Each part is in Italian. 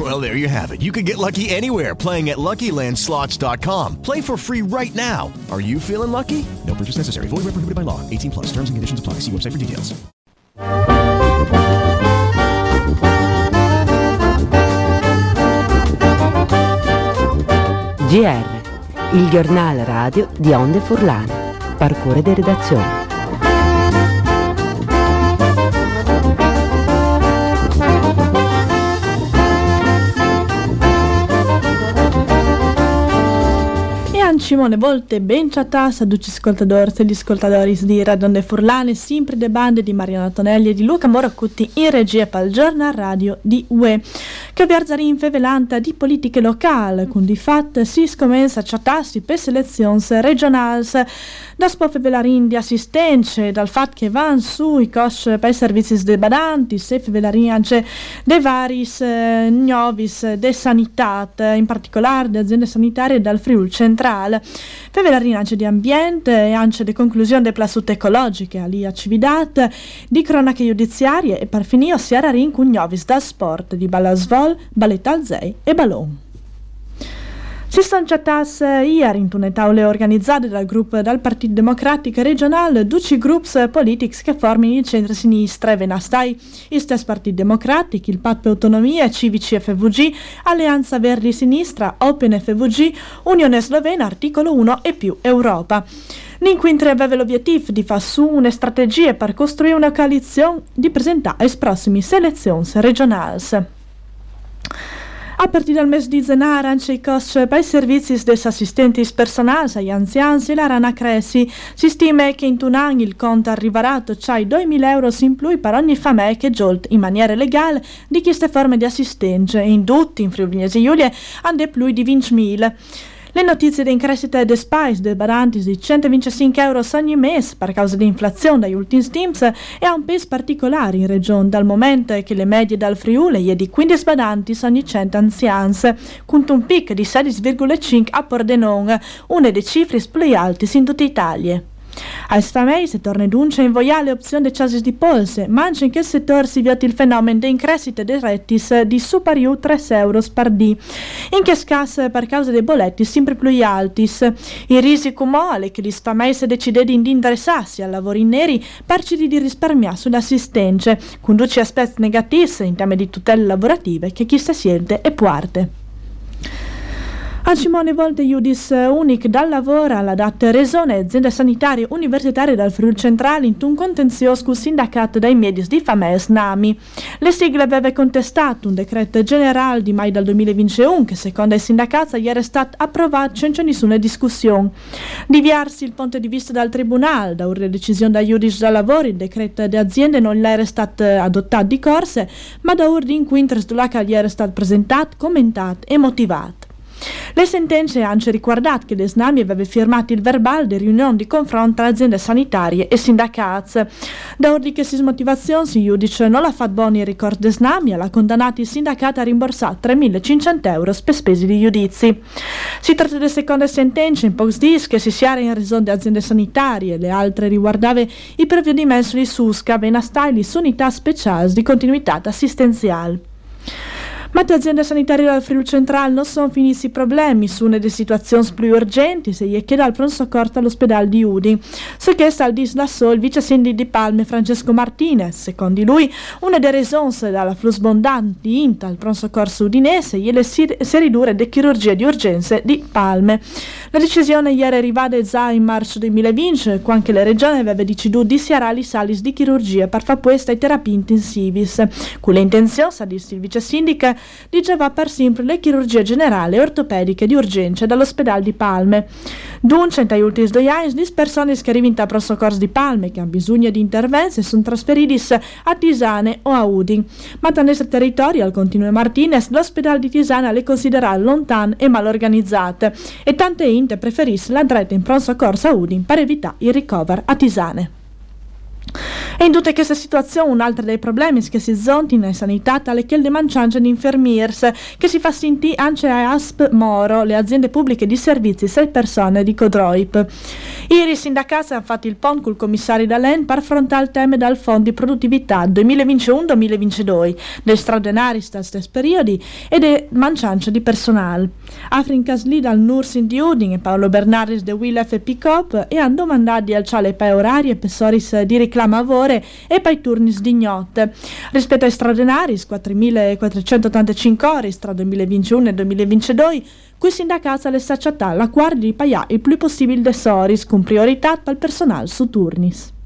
Well, there you have it. You can get lucky anywhere playing at LuckyLandSlots.com. Play for free right now. Are you feeling lucky? No purchase necessary. Void where prohibited by law. 18 plus. Terms and conditions apply. See website for details. GR, il giornale radio di Onde Furlane. Parcure di redazione. Simone Volte, ben ciatas a gli ascoltatori e gli ascoltatori di Radonde Furlane, sempre de bande di Mariano Tonelli e di Luca Moraccutti in regia per giornale radio di UE, che viaggare in fevelanta di politiche locali, con di fatto si scommessa a ciatassi per selezioni regionali, da spofevelarin di assistenza, dal fatto che van su i costi per i servizi dei badanti, se fevelarin anche dei vari eh, novis de sanità, in particolare de aziende sanitarie dal Friul centrale, per la rinance di ambiente e anche le conclusioni delle plassute ecologiche, ali a Cividat, di cronache giudiziarie e per finire si era rincugnovis da sport di Ballasvol, Balletalzei e Ballon. Si sono chattas ieri in une taule organizzate dal gruppo dal Partito Democratico regionale, duci groups politics che formano il centro-sinistra e venastai, il stesso Partito Democratico, il PAT per Autonomia, Civici FVG, Alleanza Verdi Sinistra, Open FVG, Unione Slovena, Articolo 1 e più Europa. L'incontro aveva l'obiettivo di fare su una strategia per costruire una coalizione di presentare alle prossime selezioni regionali. A partire dal mese di Zenar, anche i costi per i servizi degli assistenti personali agli anziani e la rana cresci, si stima che in un anno il conto arriverà a cioè 2.000 euro in più per ogni famiglia che giolta in maniera legale di queste forme di assistenza e in tutti in Friuli Giulia hanno più di 20.000. Le notizie di crescita dei spice dei baranti di 125 euro ogni mese per causa dell'inflazione dagli ultimi stims e ha un peso particolare in regione dal momento che le medie dal Friuli è di 15 badanti ogni 100 anziani, con un picco di 16,5 a Pordenone, una delle cifre più alte in tutta Italia. Al famei se torna dunque in voiale opzione de chasis di polse, ma anche in che settore si vede il fenomeno di increscita dei rettis di superiore 3 euro per dì, in che scasse per causa dei boletti sempre più alti. Il risico mole che gli sfamei se decide di interessarsi al lavoro in neri percidi di risparmiare sulle assistenze, conduce aspetti negativi in tema di tutele lavorative che chi si siente puarte. A Simone Volte Iudis Unic dal lavoro alla data Resone aziende sanitarie universitarie dal Friul Centrale in un contenzioso sindacato dai medici di Fames Nami. Le sigle aveva contestato un decreto generale di mai dal 2021 che secondo il sindacato ieri è stato approvato senza nessuna discussione. Diviarsi il punto di vista dal tribunale, da una decisione da Iudis dal lavoro, il decreto di aziende non era stato adottato di corse, ma da un incontro sulla che era stato presentato, commentato e motivato. Le sentenze hanno riguardato che l'Esnami aveva firmato il verbale di riunione di confronto tra aziende sanitarie e sindacati. Da ordine che si motivazione il giudice non ha fatto buoni ricordi d'Esnami e ha condannato il sindacato a rimborsare 3.500 euro per spese di giudizi. Si tratta di seconda sentenza in pochi dis che si sia in ragione di aziende sanitarie, le altre riguardavano i provvedimenti di SUSCA, Benastagli, su unità speciali di continuità assistenziale. Ma le aziende sanitarie del Friuli Centrale non sono finiti i problemi su una delle situazioni più urgenti se gli chiede al pronto soccorso all'ospedale di Udi. Se che sta al dis la sol vice sindaco di Palme Francesco Martinez. Secondo lui, una delle ragioni dalla di INTA al pronto soccorso udinese è la seridura di chirurgia di urgenze di Palme. La decisione ieri è arrivata già in marzo 2020, quando la regione aveva deciso di siarare i salis di chirurgia per fare questa ai terapie intensivis. Con le intenzioni, sa il vice sindaco, diceva per sempre le chirurgie generali e ortopediche di urgenza dall'ospedale di Palme. Dunque, negli ultimi due anni, le persone che arrivano al soccorso di Palme che hanno bisogno di interventi sono trasferiti a Tisane o a Udin. Ma da nostro territorio, al continuo Martinez, l'ospedale di Tisane le considera lontane e mal organizzate e tante inte preferiscono l'andretta in pronto soccorso a Udin per evitare il ricovero a Tisane. E in tutte queste situazioni, un altro dei problemi che si zontina in sanità è che il demangianza di infermiers, che si fa sentire anche a ASP Moro, le aziende pubbliche di servizi, sei persone di Codroip. Ieri i sindacati hanno fatto il pont col commissario D'Alen per affrontare il tema dal Fondo di Produttività 2021-2022, dei straordinari stessi periodi e del mancianza di personale. Afrincas lì dal Nursing di Udin e Paolo Bernardis de Will FP Cop e hanno domandato al ciale per orari e per soris di reclama lavoro e per i turni di notte. Rispetto ai straordinari, 4.485 ore tra 2021 e 2022, cui sindacata le società la guardia di pagare il più possibile de soris con priorità il personale su turnis.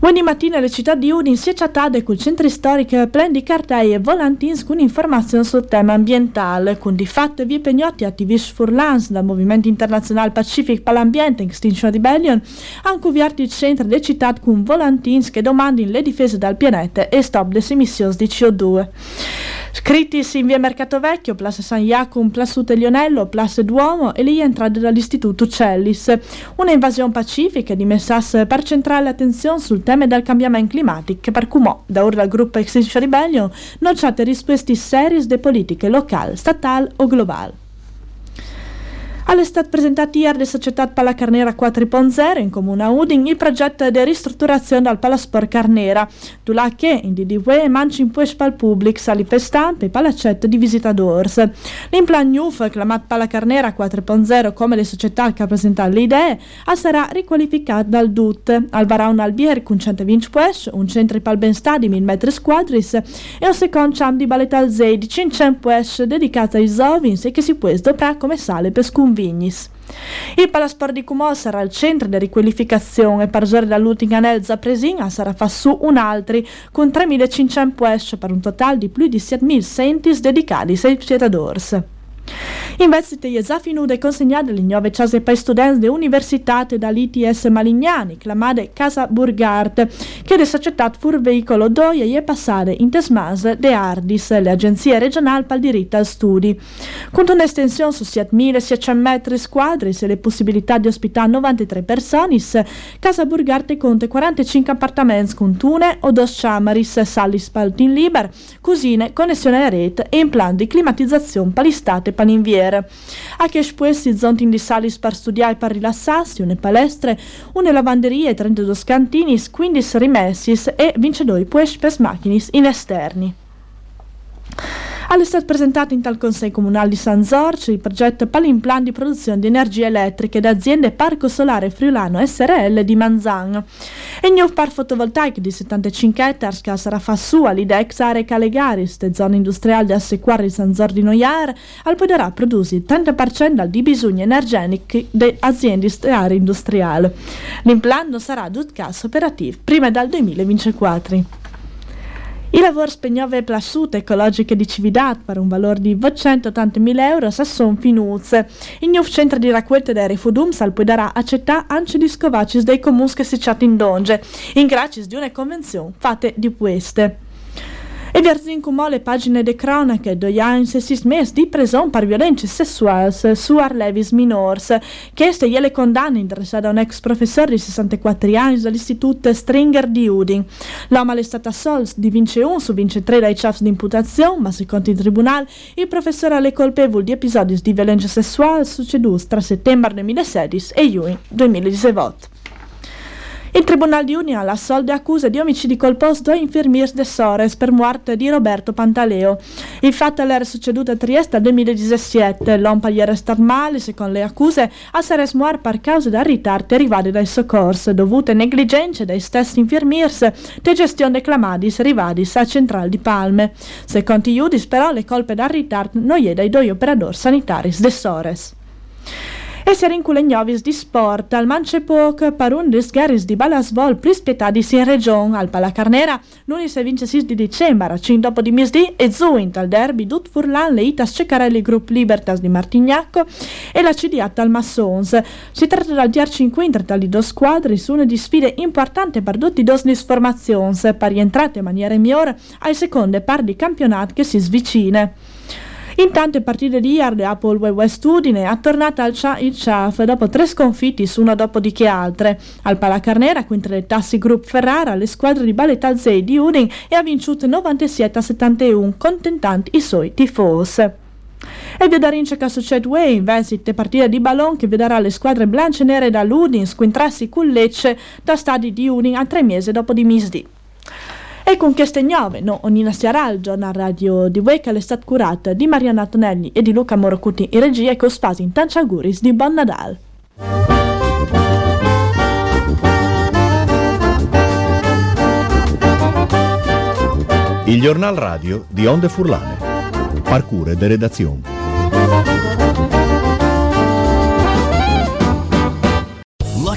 Ogni mattina le città di Udin si chattade con centri storici pieni di cartelli e volantini con informazioni sul tema ambientale, con di fatto vi pegnotti attivisti furlans dal Movimento Internazionale Pacific per l'Ambiente Extinction Rebellion, anche viarti il centro delle città con volantini che domandino le difese dal pianeta e stop le emissioni di CO2. Scritti in via Mercato Vecchio, Place San Jacopo, Place Utelionello, Place Duomo e lì entrate dall'Istituto Cellis. Una invasione pacifica di messasse per centrare l'attenzione sul tema del cambiamento climatico per cui da ora dal gruppo Extinction Rebellion non c'è risposte serie de politiche locali, statali o globali. All'estate presentato ieri da Società Palla Carnera 4.0 in Comune Udin il progetto di ristrutturazione del Palasport Carnera, là che in DDW manci in pues pal public sali per stampe e palacetto di visitadors. L'implan NUF, chiamato Palla Carnera 4.0 come le società che presentato le idee, sarà riqualificato dal DUT, al varà un albier con 120 pues, un centro pal ben sta di 1000 metri squadris e un secondo champ di Baletalzei di 500 pues dedicato ai zovins e che si può sdoprare come sale per scunvire Vignis. Il Palasport di Cumò sarà il centro di riqualificazione per usare dall'ultima Nelza Presina sarà su un altri con 3.500 puesce per un totale di più di 7.000 sentis dedicati ai spettatori. Invece je za finude consegnate le nuove case per studenti dell'Università dall'ITS Malignani, chiamate Casa Burgart, che è società fur veicolo doia e passare in tesmas de Ardis, le agenzie regionali il diritto al studi. Con un'estensione su 7.600 metri quadri e le possibilità di ospitare 93 persone, Casa Burgarte conta 45 appartamenti con tune o dos chamaris, sali spaltin liber, cucine, connessione a rete e implant di climatizzazione per l'estate paninviere vedere. Anche esposti zonti di salis per studiare e per rilassarsi, une palestre, une lavanderie, 32 scantini, 15 rimessis e vincedori puespes machinis in esterni. All'estate presentato in tal Consiglio Comunale di San Zorcio il progetto Palimplan di produzione di energie elettriche da aziende Parco Solare Friulano SRL di Manzan. Il nuovo parco fotovoltaico di 75 ettari che sarà fa su all'Idex Are Calegaris, de zona industriale di Assequare di San Zor di Noiar, al potrà produrre il 30% di bisogni energetici delle aziende industriali. L'impianto sarà ad operativo prima del 2024. I lavori spegnove plassute ecologiche di Cividat per un valore di 280.000 euro sono finuzze. Il nuovo centro di raccolta dei rifudum salpoderà accettare anche gli scovacis dei comuni che si chat in donge, in grazie di una convenzione fatte di queste. E Vierzin cumò le pagine de cronache do Jains e sis mes di preson per violenze sessuali su Arlevis minors, che este le condanne interessate da un ex professore di 64 anni dall'istituto Stringer di Udin. L'uomo è stata assolto di vince 1 su vince 3 dai chefs di imputazione, ma secondo il tribunale il professore è colpevole di episodi di violenza sessuale succeduti tra settembre 2016 e giugno 2018. Il Tribunale di Unione assolve accuse di omicidi colposi due infermieri de Sores per morte di Roberto Pantaleo. Il fatto era succeduto a Trieste nel 2017. L'ompa gli era stato male, secondo le accuse, a essere morto per causa del ritardo arrivati dai soccorsi, dovute negligenze dai stessi infermieri di gestione dei clamadis arrivati a centrale di Palme. Secondo i giudici, però, le colpe del ritardo non gli dai due operatori sanitari de Sores si rinculegnovis di sport al un des garis di balasvol prispietadis in region al Palacarnera l'unis e vince 6 di dicembre, 5 dopo di misdì e zuint al derby dut furlan le itas cecarelli Group Libertas di Martignacco e la CDA al Massons. Si tratta del diarci inquintre tra le due squadre su una di sfide importante per tutti i dos formazions per rientrate in maniera migliore ai seconde par di campionato che si svicine. Intanto a partire di ieri Apple West Udine è tornata al Cha il Chaf dopo tre sconfitti su una dopo di che altre. Al Palacarnera, quinta del Tassi Group Ferrara, le squadre di Baletalzei di Udine e ha vinto 97 a 71, contentanti i suoi tifosi. E Viodarince che succede Way invece partita di ballon che vedrà le squadre blanche nere da Ludin squintrarsi con Lecce da stadi di Udin a tre mesi dopo di misdi. E con queste nuove, no, ognina sarà il giorno radio di Wake è stata curata di Mariana Tonelli e di Luca Morocuti in regia e con spasi in tanti auguris di Buon Nadal. Il giornal radio di Onde Furlane. Parcure de redazione.